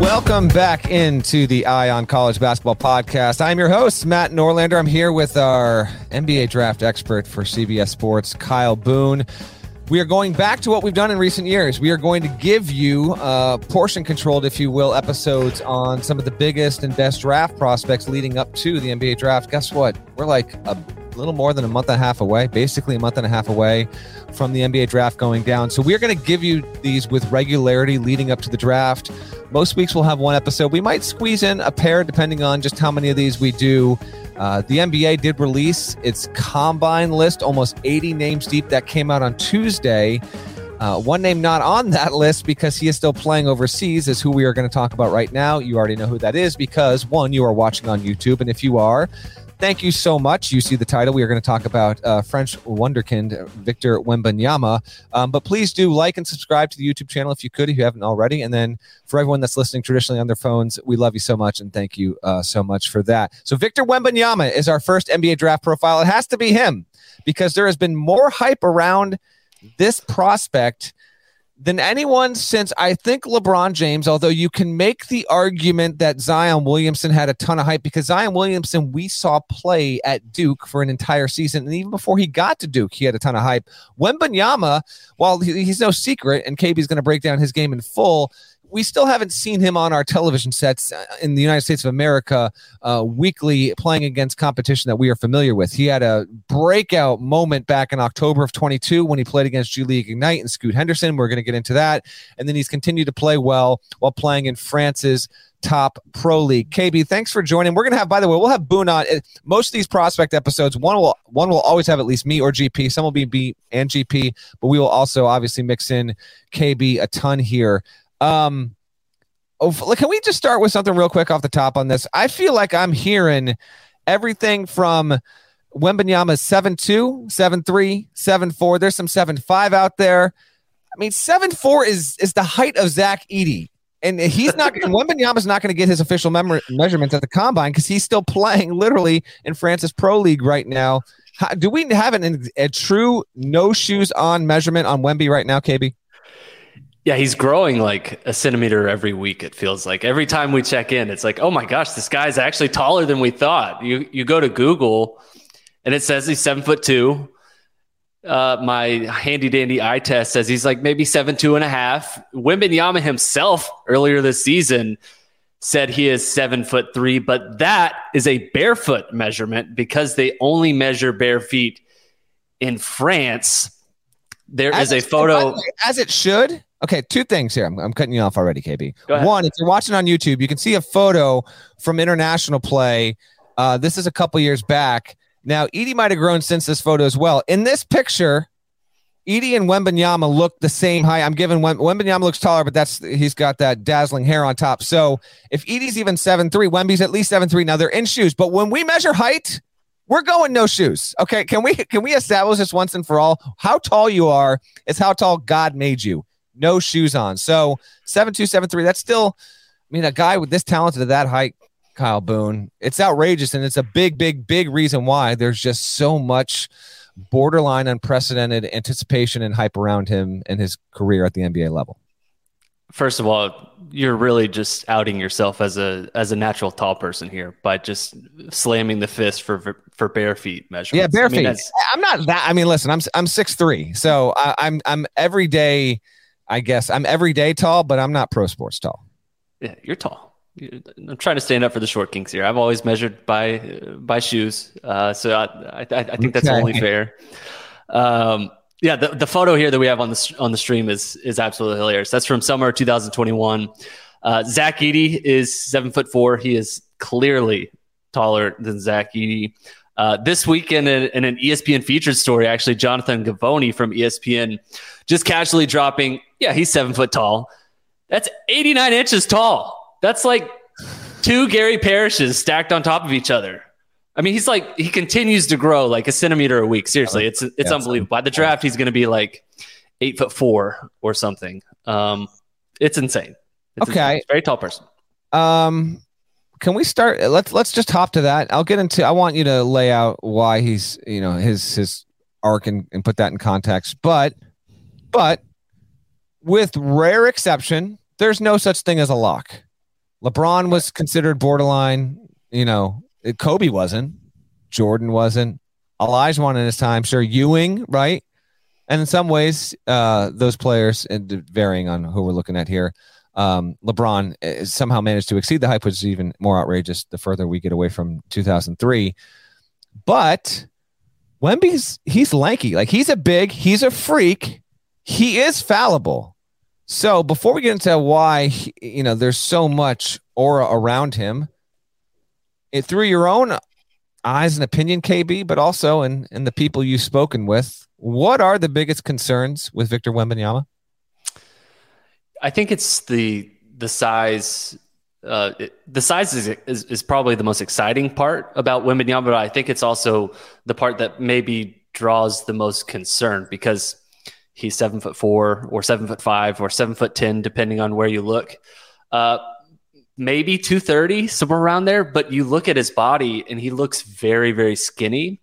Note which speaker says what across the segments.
Speaker 1: Welcome back into the Eye on College Basketball Podcast. I'm your host, Matt Norlander. I'm here with our NBA draft expert for CBS Sports, Kyle Boone. We are going back to what we've done in recent years. We are going to give you uh, portion controlled, if you will, episodes on some of the biggest and best draft prospects leading up to the NBA draft. Guess what? We're like a little more than a month and a half away, basically a month and a half away from the NBA draft going down. So we're going to give you these with regularity leading up to the draft. Most weeks we'll have one episode. We might squeeze in a pair depending on just how many of these we do. Uh, the NBA did release its combine list, almost 80 names deep, that came out on Tuesday. Uh, one name not on that list because he is still playing overseas is who we are going to talk about right now. You already know who that is because one, you are watching on YouTube, and if you are, thank you so much. You see the title. We are going to talk about uh, French wonderkind Victor Wembanyama. Um, but please do like and subscribe to the YouTube channel if you could, if you haven't already. And then for everyone that's listening traditionally on their phones, we love you so much and thank you uh, so much for that. So Victor Wembanyama is our first NBA draft profile. It has to be him because there has been more hype around this prospect than anyone since I think LeBron James, although you can make the argument that Zion Williamson had a ton of hype because Zion Williamson we saw play at Duke for an entire season. And even before he got to Duke, he had a ton of hype. Wembanyama, while he's no secret, and KB's going to break down his game in full, we still haven't seen him on our television sets uh, in the United States of America uh, weekly playing against competition that we are familiar with. He had a breakout moment back in October of 22 when he played against G League Ignite and Scoot Henderson. We're going to get into that. And then he's continued to play well while playing in France's top pro league. KB, thanks for joining. We're gonna have, by the way, we'll have Boone on. Most of these prospect episodes, one will one will always have at least me or GP. Some will be B and GP, but we will also obviously mix in KB a ton here. Um, oh, can we just start with something real quick off the top on this? I feel like I'm hearing everything from Wembanyama 7'2, 7'3, 7'4. There's some 7 5 out there. I mean, 7'4 is is the height of Zach Edey. And he's not, and Wembanyama's not going to get his official mem- measurements at the combine because he's still playing literally in France's Pro League right now. How, do we have an, a true no shoes on measurement on Wemby right now, KB?
Speaker 2: Yeah, he's growing like a centimeter every week. It feels like every time we check in, it's like, oh my gosh, this guy's actually taller than we thought. You you go to Google, and it says he's seven foot two. Uh, my handy dandy eye test says he's like maybe seven two and a half. Wembanyama himself earlier this season said he is seven foot three, but that is a barefoot measurement because they only measure bare feet in France. There as is a photo,
Speaker 1: as it should. Okay, two things here. I'm, I'm cutting you off already, KB. One, if you're watching on YouTube, you can see a photo from international play. Uh, this is a couple years back. Now, Edey might have grown since this photo as well. In this picture, Edey and Wembanyama look the same height. I'm giving Wem- Wembanyama looks taller, but that's he's got that dazzling hair on top. So if Edey's even seven three, Wemby's at least seven three. Now they're in shoes, but when we measure height, we're going no shoes. Okay, can we can we establish this once and for all? How tall you are is how tall God made you no shoes on. So seven two seven three. That's still, I mean, a guy with this talented at that height, Kyle Boone. It's outrageous, and it's a big, big, big reason why there's just so much borderline unprecedented anticipation and hype around him and his career at the NBA level.
Speaker 2: First of all, you're really just outing yourself as a as a natural tall person here by just slamming the fist for for bare feet measurements.
Speaker 1: Yeah, bare I mean, feet. I'm not that. I mean, listen, I'm I'm six three, so I, I'm I'm every day. I guess I'm everyday tall, but I'm not pro sports tall.
Speaker 2: Yeah, you're tall. I'm trying to stand up for the short kings here. I've always measured by by shoes, uh, so I, I, I think that's only fair. Um, yeah, the, the photo here that we have on the on the stream is is absolutely hilarious. That's from summer 2021. Uh, Zach Edey is seven foot four. He is clearly taller than Zach Edey. Uh, this weekend in, in, an ESPN featured story, actually, Jonathan Givony from ESPN just casually dropping, yeah, he's seven foot tall. That's 89 inches tall. That's like two Gary Parrishes stacked on top of each other. I mean, he's like he continues to grow like a centimeter a week. Seriously, it's it's yeah, unbelievable. By the draft, he's going to be like eight foot four or something. Um, it's insane. It's
Speaker 1: okay,
Speaker 2: insane. very tall person.
Speaker 1: Um, can we start? Let's let's just hop to that. I'll get into. I want you to lay out why he's you know his his arc and, and put that in context. But but with rare exception, there's no such thing as a lock. LeBron was considered borderline. You know, Kobe wasn't. Jordan wasn't. Olajuwon in his time, sure. Ewing, right? And in some ways, uh, those players, and varying on who we're looking at here, um, LeBron uh, somehow managed to exceed the hype, which is even more outrageous the further we get away from 2003. But Wemby's he's lanky, like he's a big, he's a freak, he is fallible. So before we get into why you know there's so much aura around him, it, through your own eyes and opinion, KB, but also in, in the people you've spoken with, what are the biggest concerns with Victor Wembanyama?
Speaker 2: I think it's the the size. Uh, it, the size is, is, is probably the most exciting part about Wembanyama, but I think it's also the part that maybe draws the most concern because he's seven foot four or seven foot five or seven foot ten, depending on where you look. Uh, maybe 230, somewhere around there. But you look at his body and he looks very, very skinny.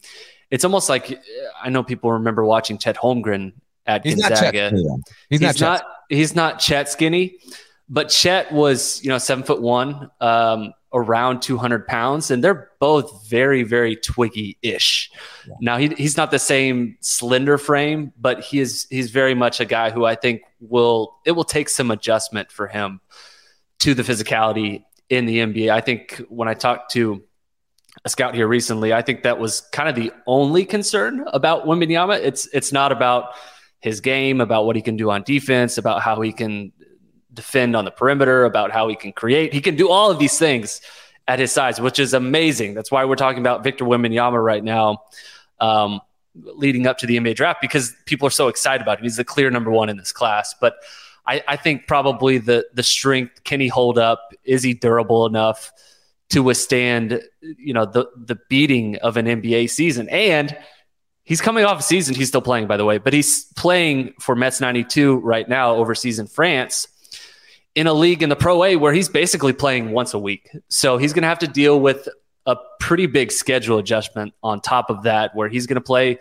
Speaker 2: It's almost like I know people remember watching Chet Holmgren at he's Gonzaga. Not he's, he's, not, not he's not Chet skinny, but Chet was, you know, seven foot one, um, around 200 pounds, and they're both very, very twiggy ish. Yeah. Now, he, he's not the same slender frame, but he is, he's very much a guy who I think will, it will take some adjustment for him to the physicality in the NBA. I think when I talked to a scout here recently, I think that was kind of the only concern about Wembanyama. It's it's not about his game, about what he can do on defense, about how he can defend on the perimeter, about how he can create. He can do all of these things at his size, which is amazing. That's why we're talking about Victor Wembanyama right now, um, leading up to the NBA draft, because people are so excited about him. He's the clear number one in this class. But I, I think probably the the strength can he hold up? Is he durable enough to withstand you know the the beating of an NBA season? And he's coming off a season. He's still playing, by the way, but he's playing for Mets 92 right now overseas in France in a league in the Pro A where he's basically playing once a week. So he's going to have to deal with a pretty big schedule adjustment on top of that, where he's going to play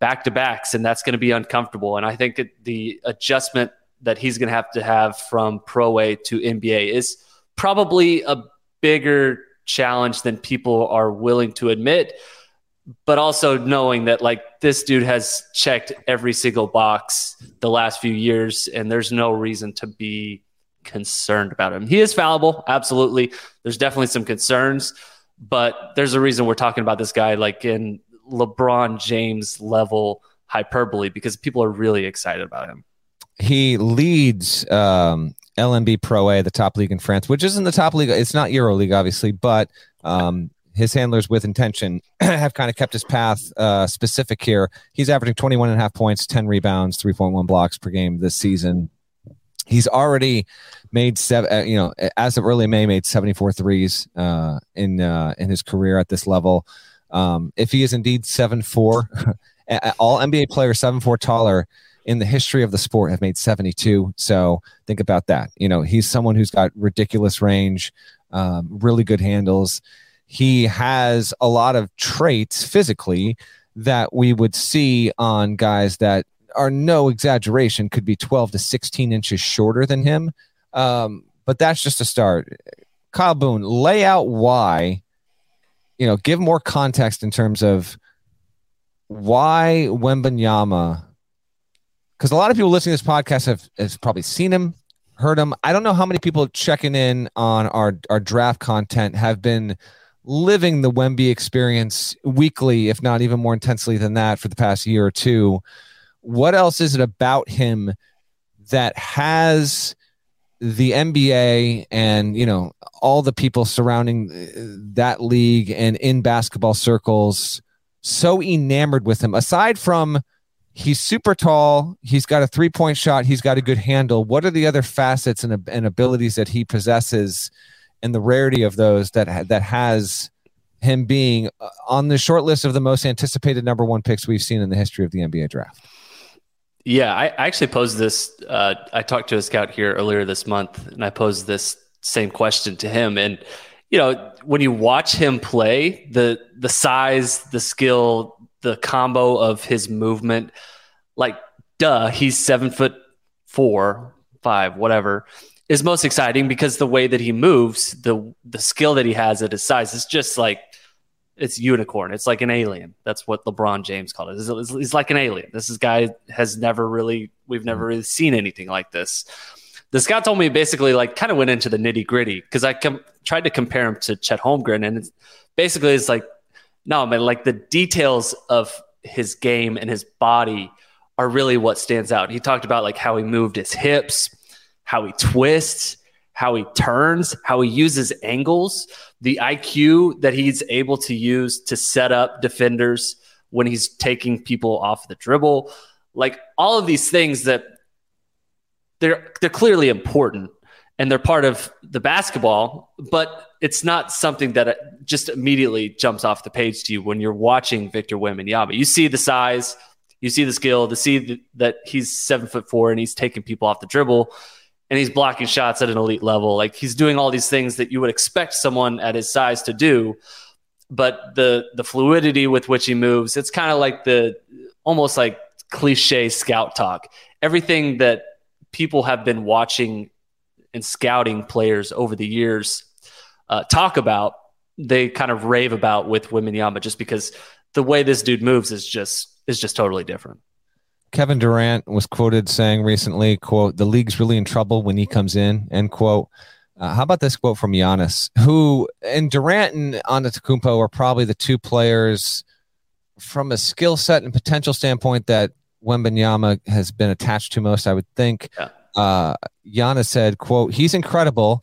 Speaker 2: back to backs, and that's going to be uncomfortable. And I think the adjustment that he's going to have to have from Pro A to NBA is probably a bigger challenge than people are willing to admit. But also knowing that, like, this dude has checked every single box the last few years, and there's no reason to be concerned about him. He is fallible, absolutely. There's definitely some concerns, but there's a reason we're talking about this guy, like, in LeBron James level hyperbole, because people are really excited about him
Speaker 1: he leads um, LNB Pro A, the top league in France, which isn't the top league. It's not Euro League, obviously, but um, his handlers with intention have kind of kept his path uh, specific here. He's averaging 21 and a half points, 10 rebounds, 3.1 blocks per game this season. He's already made seven, uh, you know, as of early May, made 74 threes uh, in uh, in his career at this level. Um, if he is indeed seven four, all NBA players seven four taller in the history of the sport have made 72. So think about that. You know, he's someone who's got ridiculous range, um, really good handles. He has a lot of traits physically that we would see on guys that are no exaggeration, could be 12 to 16 inches shorter than him. Um, but that's just a start. Kyle Boone, lay out why, you know, give more context in terms of why Wembanyama, because a lot of people listening to this podcast have, have probably seen him, heard him. I don't know how many people checking in on our, our draft content have been living the Wemby experience weekly, if not even more intensely than that for the past year or two. What else is it about him that has the NBA and you know all the people surrounding uh, that league and in basketball circles so enamored with him aside from he's super tall he's got a three point shot he's got a good handle what are the other facets and, and abilities that he possesses and the rarity of those that that has him being uh, on the short list of the most anticipated number one picks we've seen in the history of the NBA draft
Speaker 2: yeah, I, I actually posed this. Uh, I talked to a scout here earlier this month, and I posed this same question to him. And you know, when you watch him play, the the size, the skill, the combo of his movement, like duh, he's seven foot four, five, whatever, is most exciting because the way that he moves, the the skill that he has at his size is just like it's unicorn. It's like an alien. That's what LeBron James called it. It's, it's like an alien. This is guy has never really we've never really seen anything like this. The scout told me basically like kind of went into the nitty gritty because I com- tried to compare him to Chet Holmgren and it's basically it's like no man like the details of his game and his body are really what stands out. He talked about like how he moved his hips, how he twists, how he turns, how he uses angles, the IQ that he's able to use to set up defenders when he's taking people off the dribble. Like all of these things that they're they're clearly important and they're part of the basketball, but it's not something that uh, just immediately jumps off the page to you when you're watching Victor Wembanyama. You see the size, you see the skill, to see that he's seven foot four and he's taking people off the dribble and he's blocking shots at an elite level. Like he's doing all these things that you would expect someone at his size to do. But the the fluidity with which he moves, it's kind of like the almost like cliche scout talk. Everything that people have been watching and scouting players over the years uh, talk about, they kind of rave about with Wembanyama just because the way this dude moves is just is just totally different.
Speaker 1: Kevin Durant was quoted saying recently, quote, the league's really in trouble when he comes in, end quote. Uh, how about this quote from Giannis, who and Durant and Antetokounmpo are probably the two players from a skill set and potential standpoint that Wembanyama has been attached to most, I would think. Yeah. Uh, Giannis said, quote, he's incredible.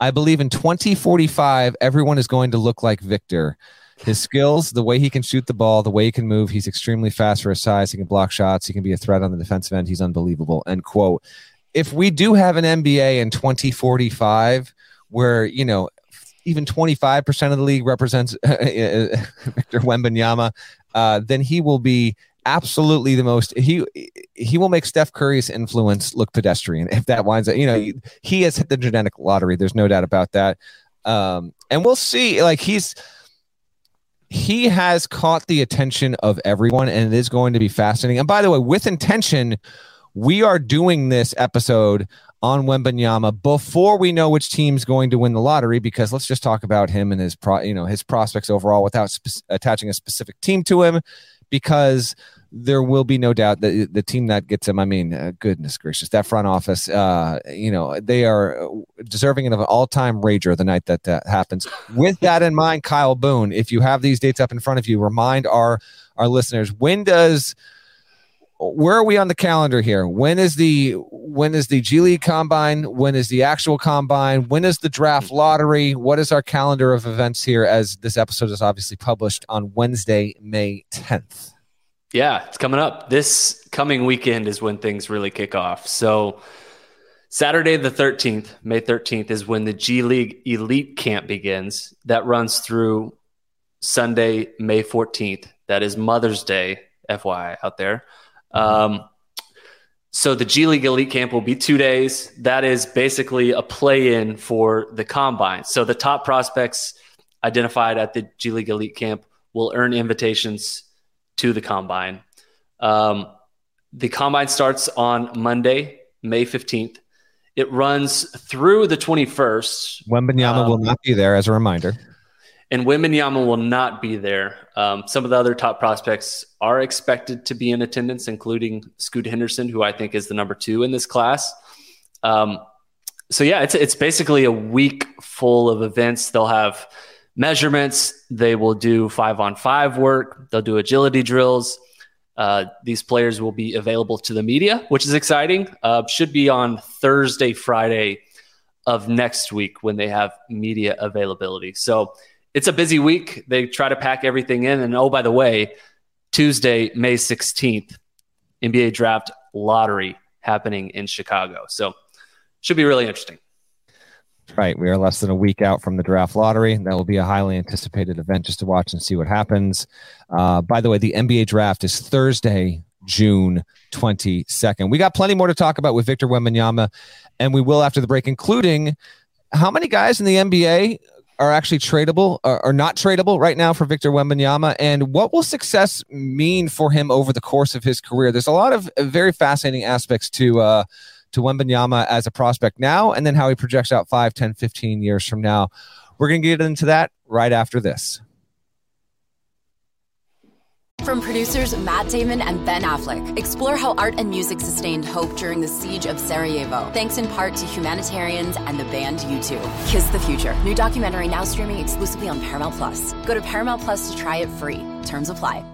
Speaker 1: I believe in 2045, everyone is going to look like Victor. His skills, the way he can shoot the ball, the way he can move, he's extremely fast for his size. He can block shots. He can be a threat on the defensive end. He's unbelievable. End quote. If we do have an NBA in 2045 where, you know, even 25% of the league represents Victor Wembanyama, uh, then he will be absolutely the most he he will make Steph Curry's influence look pedestrian if that winds up you know he has hit the genetic lottery there's no doubt about that um and we'll see like he's he has caught the attention of everyone and it is going to be fascinating. And by the way, with intention, we are doing this episode on Wembanyama before we know which team's going to win the lottery because let's just talk about him and his pro, you know, his prospects overall without spe- attaching a specific team to him because there will be no doubt that the team that gets him, I mean, uh, goodness gracious, that front office, uh, you know, they are deserving of an all time rager the night that that happens. With that in mind, Kyle Boone, if you have these dates up in front of you, remind our our listeners when does where are we on the calendar here? When is the when is the G League combine? When is the actual combine? When is the draft lottery? What is our calendar of events here as this episode is obviously published on Wednesday, May 10th?
Speaker 2: Yeah, it's coming up. This coming weekend is when things really kick off. So, Saturday the 13th, May 13th, is when the G League Elite Camp begins. That runs through Sunday, May 14th. That is Mother's Day, FYI, out there. Um, so, the G League Elite Camp will be two days. That is basically a play in for the combine. So, the top prospects identified at the G League Elite Camp will earn invitations to the combine. Um, the combine starts on Monday, May 15th. It runs through the 21st.
Speaker 1: Wembanyama um, will not be there, as a reminder.
Speaker 2: And Wembanyama will not be there. Um, some of the other top prospects are expected to be in attendance, including Scoot Henderson, who I think is the number two in this class. Um, so yeah, it's it's basically a week full of events. They'll have measurements. They will do five on five work. They'll do agility drills. Uh, these players will be available to the media, which is exciting. Uh, should be on Thursday, Friday of next week when they have media availability. So it's a busy week. They try to pack everything in. And oh, by the way, Tuesday, May 16th, NBA draft lottery happening in Chicago. So should be really interesting.
Speaker 1: Right. We are less than a week out from the draft lottery. That will be a highly anticipated event just to watch and see what happens. Uh, by the way, the NBA draft is Thursday, June 22nd. We got plenty more to talk about with Victor Wembanyama, and we will after the break, including how many guys in the NBA are actually tradable or, not tradable right now for Victor Wembanyama, and what will success mean for him over the course of his career? There's a lot of very fascinating aspects to uh, to Wembanyama as a prospect now, and then how he projects out 5, 10, 15 years from now. We're going to get into that right after this.
Speaker 3: From producers Matt Damon and Ben Affleck, explore how art and music sustained hope during the siege of Sarajevo, thanks in part to humanitarians and the band U2. Kiss the Future, new documentary now streaming exclusively on Paramount Plus. Go to Paramount Plus to try it free. Terms apply.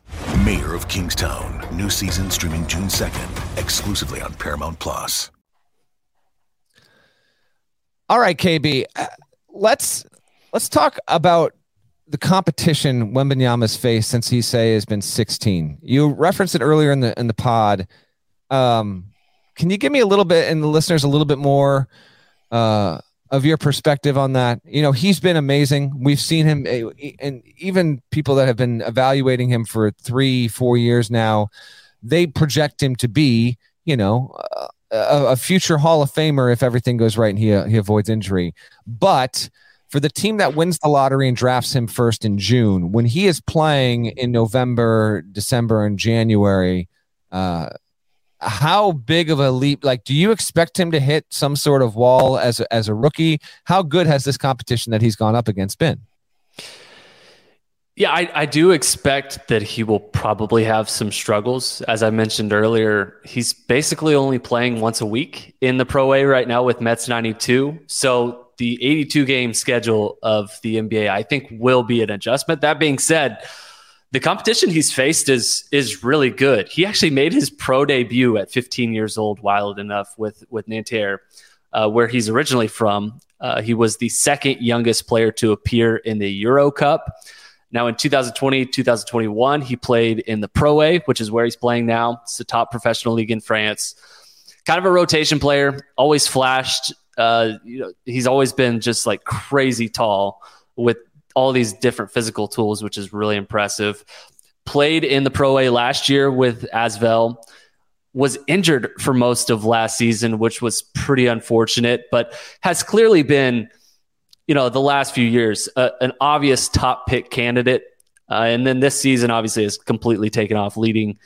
Speaker 4: Mayor of Kingstown. New season streaming June 2nd, exclusively on Paramount Plus.
Speaker 1: All right, KB, uh, let's let's talk about the competition Wembanyama's faced since he say has been 16. You referenced it earlier in the in the pod. Um, can you give me a little bit and the listeners a little bit more uh, of your perspective on that? You know, he's been amazing. We've seen him, eh, and even people that have been evaluating him for three, four years now, they project him to be, you know, a, a, future Hall of Famer if everything goes right and he he avoids injury. But for the team that wins the lottery and drafts him first in June, when he is playing in November, December, and January, uh, how big of a leap? Like, do you expect him to hit some sort of wall as a, as a rookie? How good has this competition that he's gone up against been?
Speaker 2: Yeah, I, I do expect that he will probably have some struggles. As I mentioned earlier, he's basically only playing once a week in the Pro A right now with Mets 92. So the 82 game schedule of the NBA, I think, will be an adjustment. That being said, the competition he's faced is is really good. He actually made his pro debut at 15 years old, wild enough with with Nanterre, uh, where he's originally from. Uh, he was the second youngest player to appear in the Euro Cup. Now, in 2020, 2021, he played in the Pro A, which is where he's playing now. It's the top professional league in France. Kind of a rotation player, always flashed. Uh, you know, he's always been just like crazy tall with all these different physical tools, which is really impressive. Played in the Pro A last year with Asvel. Was injured for most of last season, which was pretty unfortunate, but has clearly been you know, the last few years, uh, an obvious top pick candidate. Uh, and then this season, obviously, has completely taken off, leading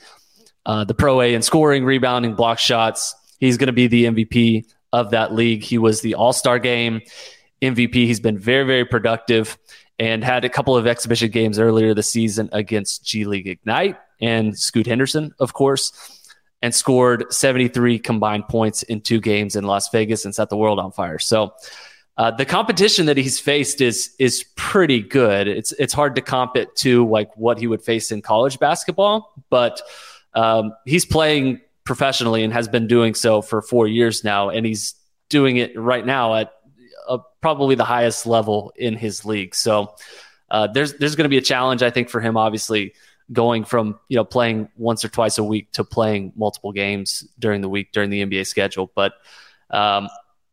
Speaker 2: uh, the Pro A in scoring, rebounding, block shots. He's going to be the MVP of that league. He was the All Star game MVP. He's been very, very productive and had a couple of exhibition games earlier this season against G League Ignite and Scoot Henderson, of course, and scored 73 combined points in two games in Las Vegas and set the world on fire. So, uh, the competition that he's faced is is pretty good. It's it's hard to comp it to like what he would face in college basketball, but um, he's playing professionally and has been doing so for four years now, and he's doing it right now at uh, probably the highest level in his league. So uh, there's there's going to be a challenge, I think, for him. Obviously, going from you know playing once or twice a week to playing multiple games during the week during the NBA schedule, but um,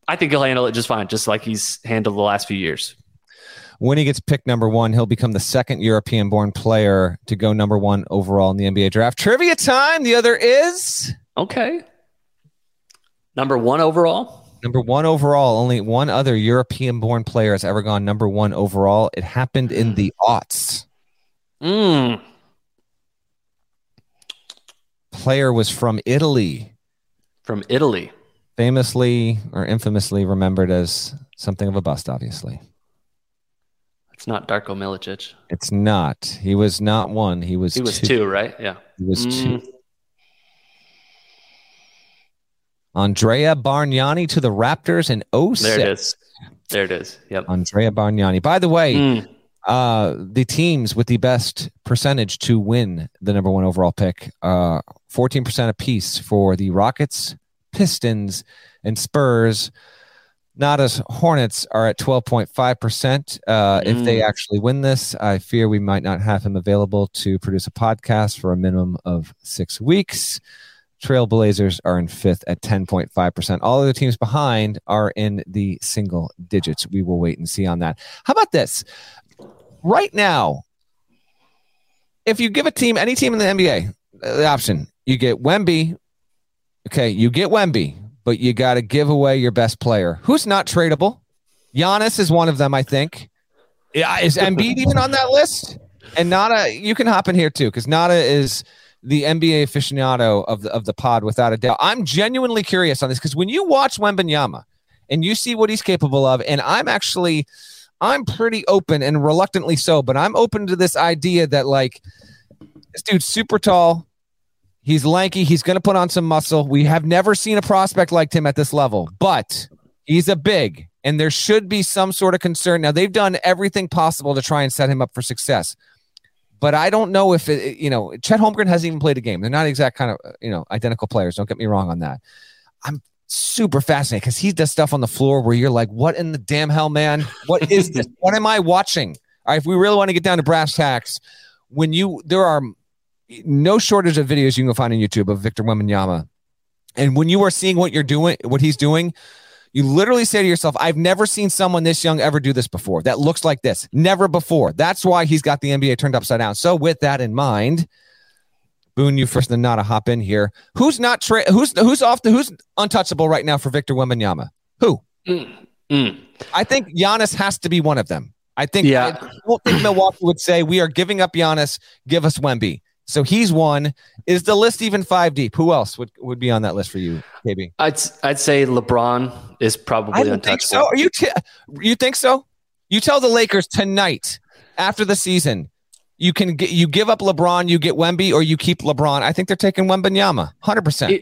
Speaker 2: I think he'll handle it just fine, just like he's handled the last few years.
Speaker 1: When he gets picked number one, he'll become the second European born player to go number one overall in the NBA draft. Trivia time. The other is
Speaker 2: Okay. Number one overall.
Speaker 1: Number one overall. Only one other European born player has ever gone number one overall. It happened in the aughts.
Speaker 2: Mm.
Speaker 1: Player was from Italy,
Speaker 2: From Italy.
Speaker 1: famously or infamously remembered as something of a bust, obviously.
Speaker 2: It's not Darko Milicic.
Speaker 1: It's not. He was not one. He was
Speaker 2: He was two, right? Yeah.
Speaker 1: He was two.
Speaker 2: Mm.
Speaker 1: Andrea Bargnani to the Raptors in 06.
Speaker 2: There it is. There it is. Yep.
Speaker 1: Andrea Bargnani. By the way,
Speaker 2: Mm.
Speaker 1: uh, the teams with the best percentage to win the number one overall pick, uh, 14% apiece for the Rockets, Pistons, and Spurs. Not as Hornets are at 12.5%. Uh, If they
Speaker 2: Mm.
Speaker 1: actually win this, I fear we might not have him available to produce a podcast for a minimum of six weeks. Trailblazers are in fifth at 10.5%. All of the teams behind are in the single digits. We will wait and see on that. How about this? Right now, if you give a team, any team in the NBA, uh, the option, you get Wemby. Okay, you get Wemby, but you got to give away your best player. Who's not tradable? Giannis is one of them, I think. Yeah, is Embiid even on that list? And Nada, you can hop in here too, because Nada is the NBA aficionado of the of the pod without a doubt. I'm genuinely curious on this because when you watch Wembanyama and you see what he's capable of, and I'm actually I'm pretty open and reluctantly so, but I'm open to this idea that like this dude's super tall. He's lanky. He's going to put on some muscle. We have never seen a prospect like him at this level, but he's a big, and there should be some sort of concern. Now, they've done everything possible to try and set him up for success, but I don't know if it, you know, Chet Holmgren hasn't even played a game. They're not exact kind of, uh, you know, identical players. Don't get me wrong on that. I'm super fascinated because he does stuff on the floor where you're like, what in the damn hell, man? What is this? what am I watching? All right, if we really want to get down to brass tacks, when you there are no shortage of videos you can find on YouTube of Victor Wembanyama, and when you are seeing what you're doing, what he's doing, you literally say to yourself, "I've never seen someone this young ever do this before. That looks like this. Never before." That's why he's got the NBA turned upside down. So, with that in mind. Boone, you first, then not a hop in here. Who's not tra- who's who's off the who's untouchable right now for Victor Wembanyama? Who?
Speaker 2: Mm. Mm.
Speaker 1: I think Giannis has to be one of them. I think
Speaker 2: Yeah.
Speaker 1: I don't think Milwaukee would say we are giving up Giannis, give us Wemby. So he's one. Is the list even five deep? Who else would, would be on that list for you, KB?
Speaker 2: I'd I'd say LeBron is probably
Speaker 1: I don't
Speaker 2: untouchable.
Speaker 1: think so. Are you t- you think so? You tell the Lakers tonight after the season, you can get you give up LeBron, you get Wemby, or you keep LeBron. I think they're taking Wembanyama, hundred percent.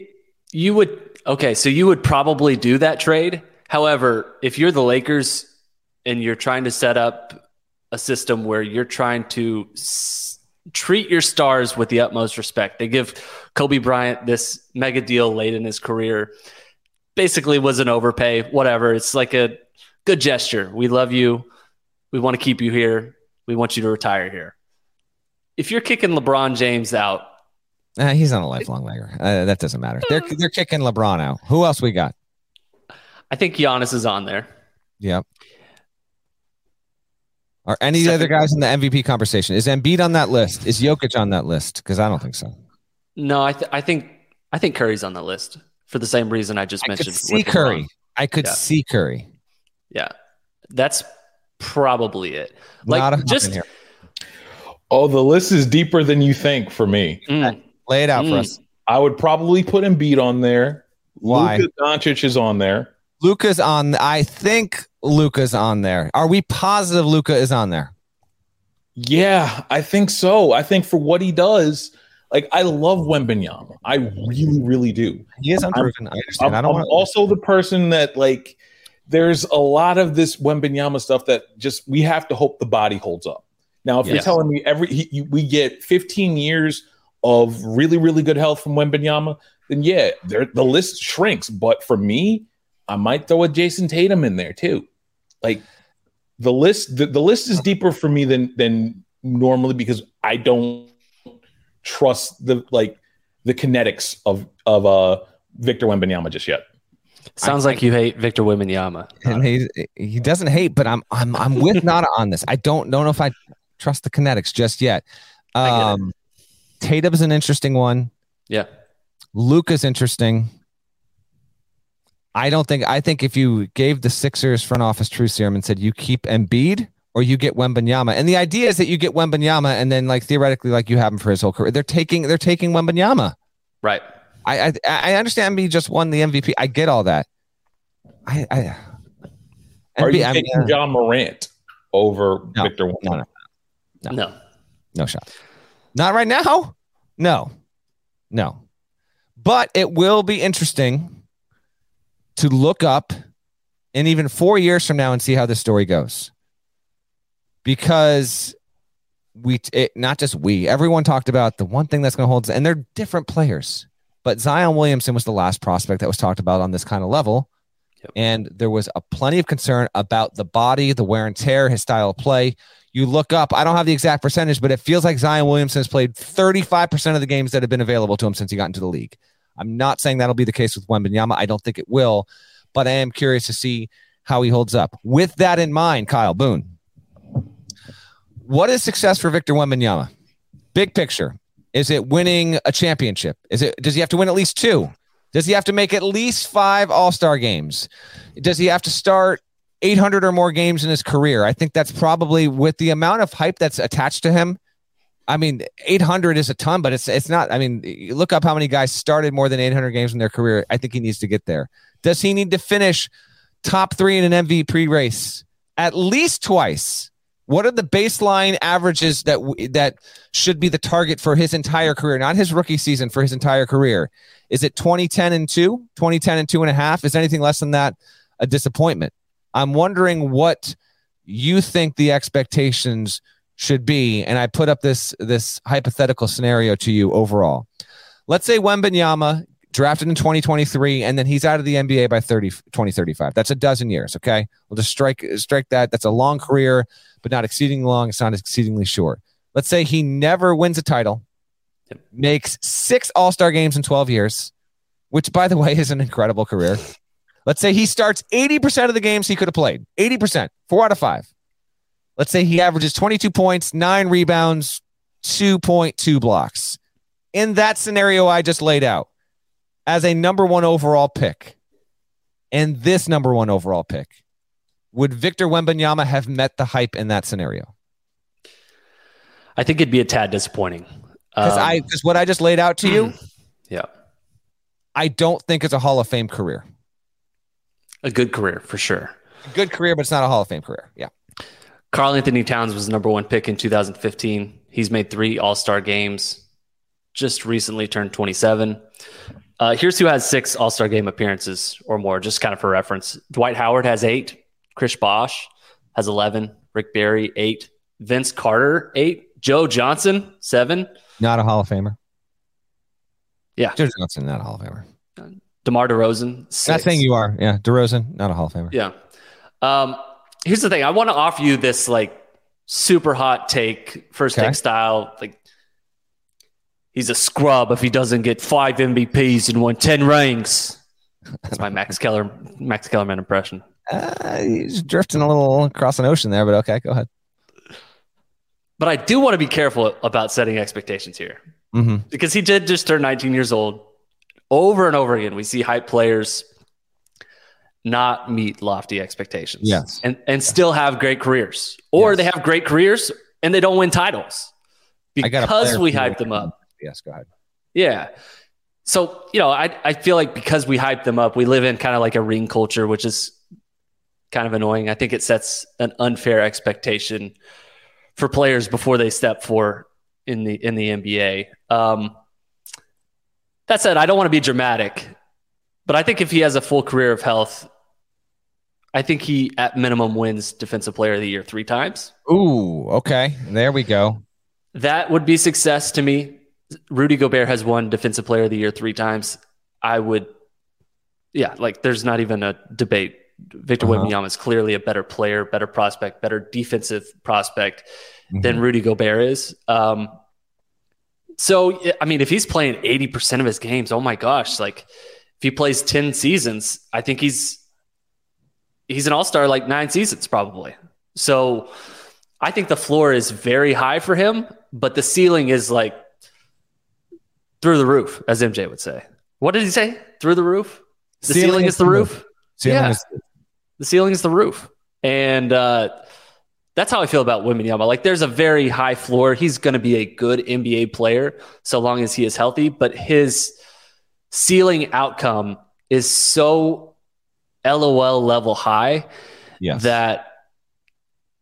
Speaker 2: You would okay, so you would probably do that trade. However, if you're the Lakers and you're trying to set up a system where you're trying to s- treat your stars with the utmost respect, they give Kobe Bryant this mega deal late in his career. Basically, was an overpay. Whatever. It's like a good gesture. We love you. We want to keep you here. We want you to retire here. If you're kicking LeBron James out,
Speaker 1: Uh, he's not a lifelong Laker. Uh, that doesn't matter. They're they're kicking LeBron out. Who else we got?
Speaker 2: I think Giannis is on there.
Speaker 1: Yep. Are any of other guys in the MVP conversation? Is Embiid on that list? Is Jokic on that list? Because I don't think so.
Speaker 2: No, I, th- I think I think Curry's on the list for the same reason I just
Speaker 1: I could
Speaker 2: mentioned.
Speaker 1: see Curry. I could
Speaker 2: Yeah.
Speaker 1: see Curry.
Speaker 2: Yeah, that's probably it.
Speaker 1: Not a
Speaker 2: Like just
Speaker 1: here.
Speaker 5: Oh, the list is deeper than you think for me.
Speaker 2: mm,
Speaker 1: lay it out for
Speaker 2: Mm.
Speaker 1: us.
Speaker 5: I would probably put Embiid on there.
Speaker 1: Why?
Speaker 5: Luka Doncic is on there.
Speaker 1: Luka's on. I think Luka's on there. Are we positive Luka is on there?
Speaker 5: Yeah, I think so. I think for what he does, like I love Wembanyama. I really, really do.
Speaker 1: He is unproven. I understand.
Speaker 5: I'm,
Speaker 1: I don't
Speaker 5: I'm
Speaker 1: want
Speaker 5: also the person that like there's a lot of this Wembanyama stuff that just we have to hope the body holds up. Now, if you're telling me every he, you, we get 15 years of really, really good health from Wembanyama, then yeah, the list shrinks. But for me, I might throw a Jayson Tatum in there too. Like the list, the, the list is deeper for me than than normally because I don't trust the like the kinetics of of uh Victor Wembanyama just yet.
Speaker 2: Sounds
Speaker 1: I-
Speaker 2: like you hate Victor Wembanyama.
Speaker 1: and he he doesn't hate, but I'm I'm I'm with Nada on this. I don't don't know if I trust the kinetics just yet.
Speaker 2: I get it.
Speaker 1: Um, Tatum's an interesting one.
Speaker 2: Yeah.
Speaker 1: Luka's interesting. I don't think I think if you gave the Sixers front office true serum and said you keep Embiid or you get Wembanyama, and the idea is that you get Wembanyama and then like theoretically like you have him for his whole career. They're taking they're taking Wembanyama.
Speaker 2: Right.
Speaker 1: I I, I understand Embiid just won the MVP. I get all that. I, I
Speaker 5: Are you
Speaker 1: Embiid- I mean,
Speaker 5: taking Ja Morant over
Speaker 1: No,
Speaker 5: Victor?
Speaker 1: no, no. No.
Speaker 2: No.
Speaker 1: No shot. Not right now. No. No. But it will be interesting to look up in even four years from now and see how this story goes. Because we, it, not just we, everyone talked about the one thing that's going to hold, and they're different players. But Zion Williamson was the last prospect that was talked about on this kind of level.
Speaker 2: Yep.
Speaker 1: And there was a plenty of concern about the body, the wear and tear, his style of play you look up, I don't have the exact percentage, but it feels like Zion Williamson has played 35% of the games that have been available to him since he got into the league. I'm not saying that'll be the case with Wembanyama. I don't think it will, but I am curious to see how he holds up. With that in mind, Kyle Boone, what is success for Victor Wembanyama? Big picture. Is it winning a championship? Is it does he have to win at least two? Does he have to make at least five All-Star games? Does he have to start 800 or more games in his career. I think that's probably with the amount of hype that's attached to him. I mean, 800 is a ton, but it's it's not. I mean, look up how many guys started more than 800 games in their career. I think he needs to get there. Does he need to finish top three in an MVP race at least twice? What are the baseline averages that that should be the target for his entire career, not his rookie season, for his entire career? Is it 2010 and two, 2010 and two and a half? Is anything less than that a disappointment? I'm wondering what you think the expectations should be, and I put up this this hypothetical scenario to you overall. Let's say Wembanyama drafted in 2023 and then he's out of the NBA by 30 2035. That's a dozen years, okay? We'll just strike strike that. That's a long career, but not exceedingly long, it's not exceedingly short. Let's say he never wins a title, makes 6 All-Star games in 12 years, which by the way is an incredible career. Let's say he starts 80% of the games he could have played. 80%, four out of five. Let's say he averages 22 points, nine rebounds, 2.2 blocks. In that scenario I just laid out, as a number one overall pick, and this number one overall pick, would Victor Wembanyama have met the hype in that scenario?
Speaker 2: I think it'd be a tad disappointing.
Speaker 1: Because
Speaker 2: Um,
Speaker 1: I, because what I just laid out to you,
Speaker 2: yeah,
Speaker 1: I don't think it's a Hall of Fame career.
Speaker 2: a good career for sure.
Speaker 1: Good career, but it's not a Hall of Fame career. Yeah.
Speaker 2: Karl Anthony Towns was the number one pick in 2015. He's made three All Star games. Just recently turned 27. Uh, here's who has six All Star game appearances or more, just kind of for reference. Dwight Howard has eight. Chris Bosh has 11. Rick Barry, eight. Vince Carter, eight. Joe Johnson, seven.
Speaker 1: Not a Hall of Famer.
Speaker 2: Yeah.
Speaker 1: Joe Johnson, not a Hall of Famer.
Speaker 2: DeMar DeRozan, six.
Speaker 1: Not saying you are. Yeah. DeRozan, not a Hall of Famer.
Speaker 2: Yeah. Um, here's the thing. I want to offer you this like super hot take, first
Speaker 1: Okay.
Speaker 2: take style. Like he's a scrub if he doesn't get five MVPs and won ten rings. That's my Max Keller Max Kellerman impression.
Speaker 1: Uh, he's drifting a little across an ocean there, but okay, go ahead.
Speaker 2: But I do want to be careful about setting expectations here
Speaker 1: Mm-hmm.
Speaker 2: because he did just turn 19 years old. Over and over again, we see hype players not meet lofty expectations.
Speaker 1: Yes.
Speaker 2: And and still have great careers. Or
Speaker 1: Yes.
Speaker 2: they have great careers and they don't win titles.
Speaker 1: I got a
Speaker 2: Because we hype them up.
Speaker 1: Yes, go ahead.
Speaker 2: Yeah. So, you know, I, I feel like because we hype them up, we live in kind of like a ring culture, which is kind of annoying. I think it sets an unfair expectation for players before they step for in the in the NBA. Um, that said, I don't want to be dramatic, but I think if he has a full career of health, I think he at minimum wins Defensive Player of the Year three times.
Speaker 1: Ooh, okay. There we go.
Speaker 2: That would be success to me. Rudy Gobert has won Defensive Player of the Year three times. I would, yeah, like there's not even a debate. Victor
Speaker 1: Uh-huh.
Speaker 2: Wembanyama is clearly a better player, better prospect, better defensive prospect than
Speaker 1: Mm-hmm.
Speaker 2: Rudy Gobert is. Um, so, I mean, if he's playing 80% of his games, oh my gosh, like if he plays 10 seasons, I think he's he's an all-star like 9 seasons probably. So I think the floor is very high for him, but the ceiling is like through the roof, as MJ would say. What did he say? Through the roof? The ceiling, ceiling is the roof. roof.
Speaker 1: Ceiling yeah. Is-
Speaker 2: the ceiling is the roof. And uh, that's how I feel about Wembanyama. Like there's a very high floor. He's going to be a good NBA player so long as he is healthy, but his ceiling outcome is so LOL level high yes. that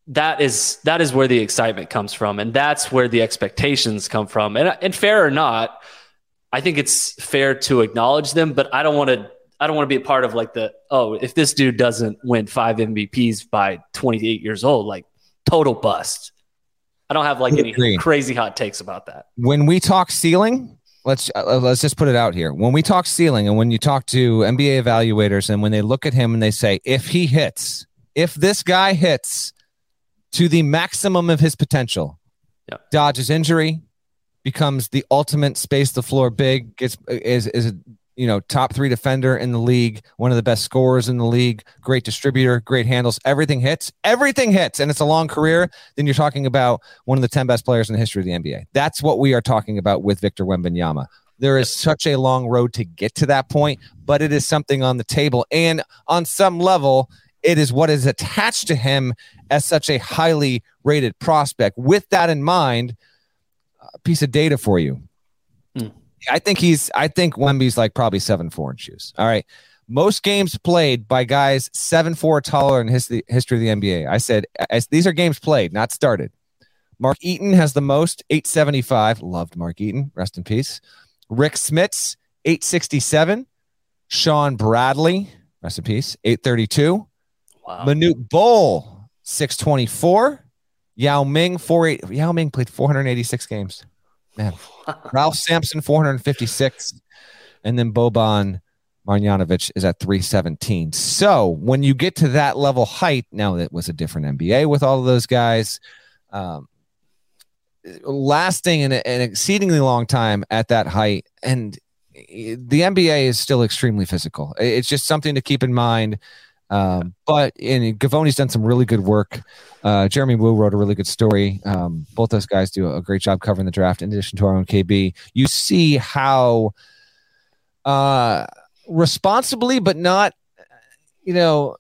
Speaker 2: that is that is where the excitement comes from and that's where the expectations come from. And and fair or not, I think it's fair to acknowledge them, but I don't want to I don't want to be a part of like the oh, if this dude doesn't win 5 MVPs by 28 years old, like total bust. I don't have like any crazy hot takes about that.
Speaker 1: When we talk ceiling, let's uh, let's just put it out here. When we talk ceiling, and when you talk to NBA evaluators, and when they look at him and they say, if he hits, if this guy hits to the maximum of his potential, yeah. dodges injury, becomes the ultimate space the floor big, gets is is you know, top three defender in the league, one of the best scorers in the league, great distributor, great handles, everything hits, everything hits, and it's a long career, then you're talking about one of the 10 best players in the history of the NBA. That's what we are talking about with Victor Wembanyama. There is such a long road to get to that point, but it is something on the table. And on some level, it is what is attached to him as such a highly rated prospect. With that in mind, a piece of data for you. Hmm. I think he's. I think Wemby's like probably seven four in shoes. All right. Most games played by guys seven four taller in history history of the NBA. I said as these are games played, not started. Mark Eaton has the most, 875. Loved Mark Eaton. Rest in peace. Rick Smits, 867. Shawn Bradley, rest in peace, 832. Wow. Manute Bol, 624. Yao Ming, 48. Yao Ming played 486 games. Man, Ralph Sampson, 456. And then Boban Marjanovic is at 317. So when you get to that level height, now that was a different NBA with all of those guys. Um, lasting an, an exceedingly long time at that height. And the NBA is still extremely physical. It's just something to keep in mind. Um, but and Givony's done some really good work. Uh, Jeremy Woo wrote a really good story. Um, both those guys do a great job covering the draft. In addition to our own KB, you see how uh, responsibly, but not, you know,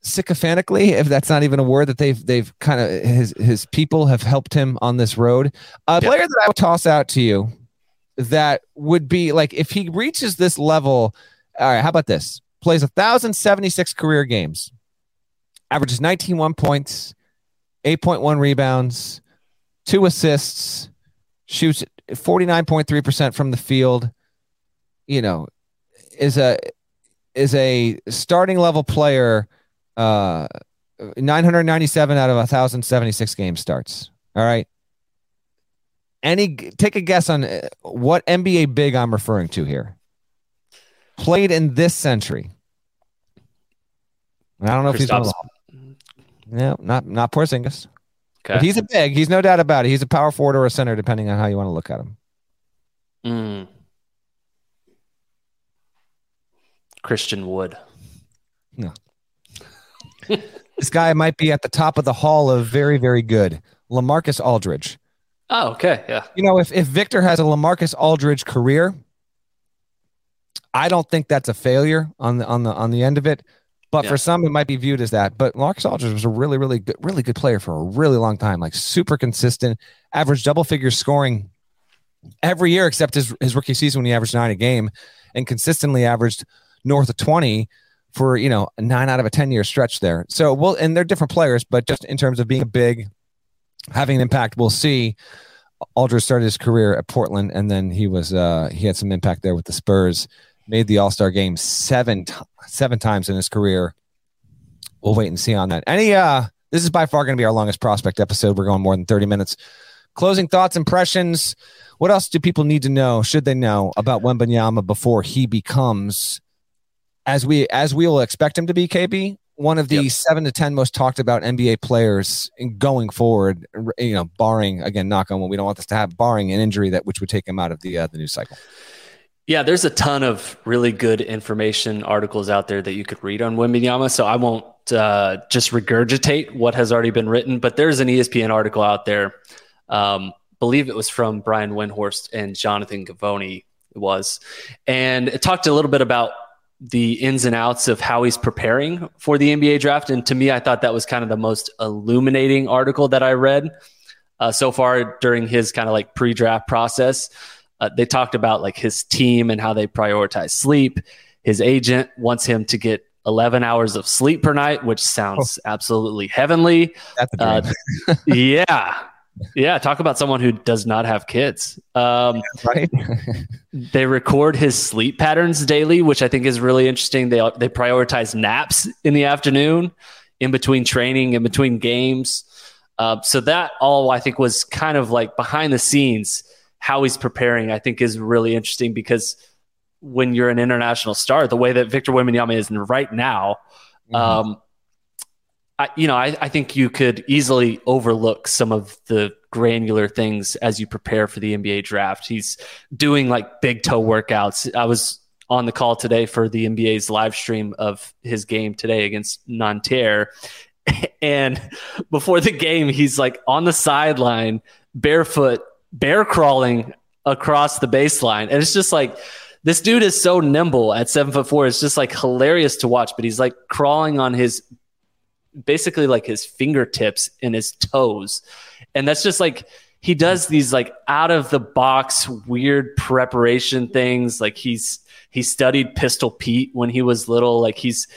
Speaker 1: sycophantically, if that's not even a word that they've they've kind of his his people have helped him on this road. A player that I would toss out to you that would be like if he reaches this level. All right, how about this? Plays 1,076 career games, averages 19 points, 8.1 rebounds, two assists, shoots 49.3% from the field, you know, is a is a starting level player uh 997 out of 1076 game starts. All right. Any take a guess on uh, what NBA big I'm referring to here played in this century. I don't know if he's one of No, not not Porzingis. Okay. But he's a big. He's no doubt about it. He's a power forward or a center, depending on how you want to look at him.
Speaker 2: Mm. Christian Wood.
Speaker 1: No. this guy might be at the top of the hall of very, very good. LaMarcus Aldridge.
Speaker 2: Oh, okay. Yeah.
Speaker 1: You know, if, if Victor has a LaMarcus Aldridge career, I don't think that's a failure on the on the on the end of it. But yeah. for some, it might be viewed as that. But Marcus Aldridge was a really, really good, really good player for a really long time. Like super consistent, average double figure scoring every year except his, his rookie season when he averaged nine a game, and consistently averaged north of twenty for you know a nine out of a ten year stretch there. So well, and they're different players, but just in terms of being a big, having an impact, we'll see. Aldridge started his career at Portland, and then he was uh, he had some impact there with the Spurs made the All Star game seven seven times in his career. We'll wait and see on that. Any uh, this is by far going to be our longest prospect episode. We're going more than thirty minutes. Closing thoughts, impressions. What else do people need to know? Should they know about Wembanyama before he becomes, as we as we will expect him to be, KB, one of the yep. seven to ten most talked about NBA players going forward. You know, barring again, knock on what we don't want this to have, barring an injury that which would take him out of the uh, the news cycle.
Speaker 2: Yeah, there's a ton of really good information articles out there that you could read on Wembanyama. So I won't uh, just regurgitate what has already been written, but there's an ESPN article out there. Um, believe it was from Brian Windhorst and Jonathan Givony. it was, and it talked a little bit about the ins and outs of how he's preparing for the NBA draft. And to me, I thought that was kind of the most illuminating article that I read uh, so far during his kind of like pre-draft process. Uh, they talked about like his team and how they prioritize sleep. His agent wants him to get 11 hours of sleep per night, which sounds oh. absolutely heavenly. Uh, yeah. Yeah. Talk about someone who does not have kids. Um, right. they record his sleep patterns daily, which I think is really interesting. They, they prioritize naps in the afternoon, in between training, in between games. Uh, so that all I think was kind of like behind the scenes, how he's preparing, I think is really interesting because when you're an international star, the way that Victor Wembanyama is right now, mm-hmm. um, I, you know, I, I think you could easily overlook some of the granular things as you prepare for the NBA draft. He's doing like big toe workouts. I was on the call today for the NBA's live stream of his game today against Nanterre. And before the game, he's like on the sideline, barefoot, bear crawling across the baseline. And it's just like, this dude is so nimble at seven foot four. It's just like hilarious to watch, but he's like crawling on his basically like his fingertips and his toes. And that's just like he does these like out of the box weird preparation things. Like he's he studied Pistol Pete when he was little. Like he's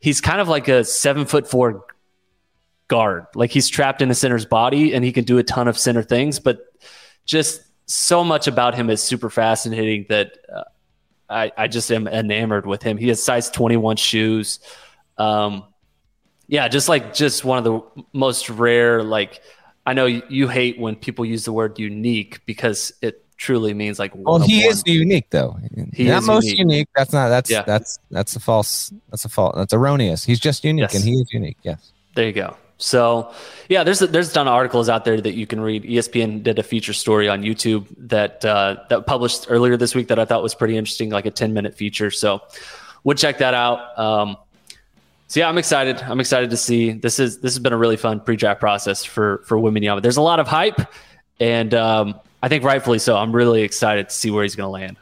Speaker 2: he's kind of like a seven foot four guard. Like he's trapped in a center's body and he can do a ton of center things, but just so much about him is super fascinating that uh, I, I just am enamored with him. He has size 21 shoes. Um, yeah, just like just one of the most rare. Like I know you hate when people use the word unique because it truly means like.
Speaker 1: Well, he is unique though. He not most unique. unique. That's not. That's yeah. that's that's a false. That's a fault. That's erroneous. He's just unique, yes. and he is unique. Yes.
Speaker 2: There you go. So, yeah, there's a, there's a ton of articles out there that you can read. ESPN did a feature story on YouTube that uh, that published earlier this week that I thought was pretty interesting, like a 10 minute feature. So, would check that out. Um, so yeah, I'm excited. I'm excited to see this is this has been a really fun pre-draft process for for Wembanyama. There's a lot of hype, and um, I think rightfully so. I'm really excited to see where he's going to land.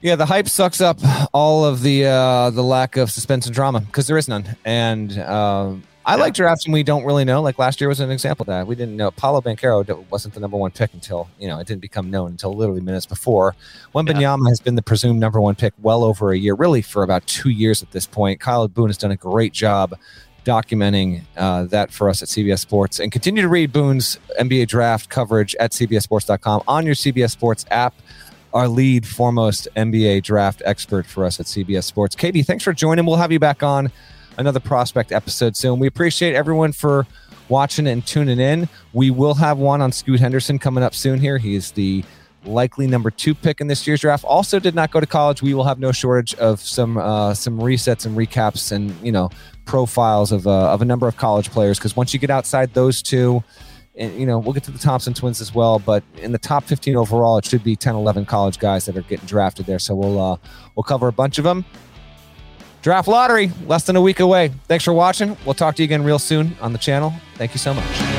Speaker 1: Yeah, the hype sucks up all of the uh, the lack of suspense and drama because there is none, and. Uh, I yeah. like drafts and we don't really know. Like last year was an example of that. We didn't know Paolo Banchero wasn't the number one pick until, you know, it didn't become known until literally minutes before. Wembanyama yeah. has been the presumed number one pick well over a year, really for about two years at this point. Kyle Boone has done a great job documenting uh, that for us at CBS Sports. And continue to read Boone's NBA draft coverage at CBSSports.com on your CBS Sports app. Our lead, foremost NBA draft expert for us at CBS Sports. Katie, thanks for joining. We'll have you back on another prospect episode soon. We appreciate everyone for watching and tuning in. We will have one on Scoot Henderson coming up soon here. He is the likely number two pick in this year's draft. Also did not go to college. We will have no shortage of some uh, some resets and recaps and you know profiles of uh, of a number of college players because once you get outside those two and you know we'll get to the Thompson twins as well but in the top 15 overall it should be 10 11 college guys that are getting drafted there so we'll uh, we'll cover a bunch of them Draft lottery, less than a week away. Thanks for watching. We'll talk to you again real soon on the channel. Thank you so much.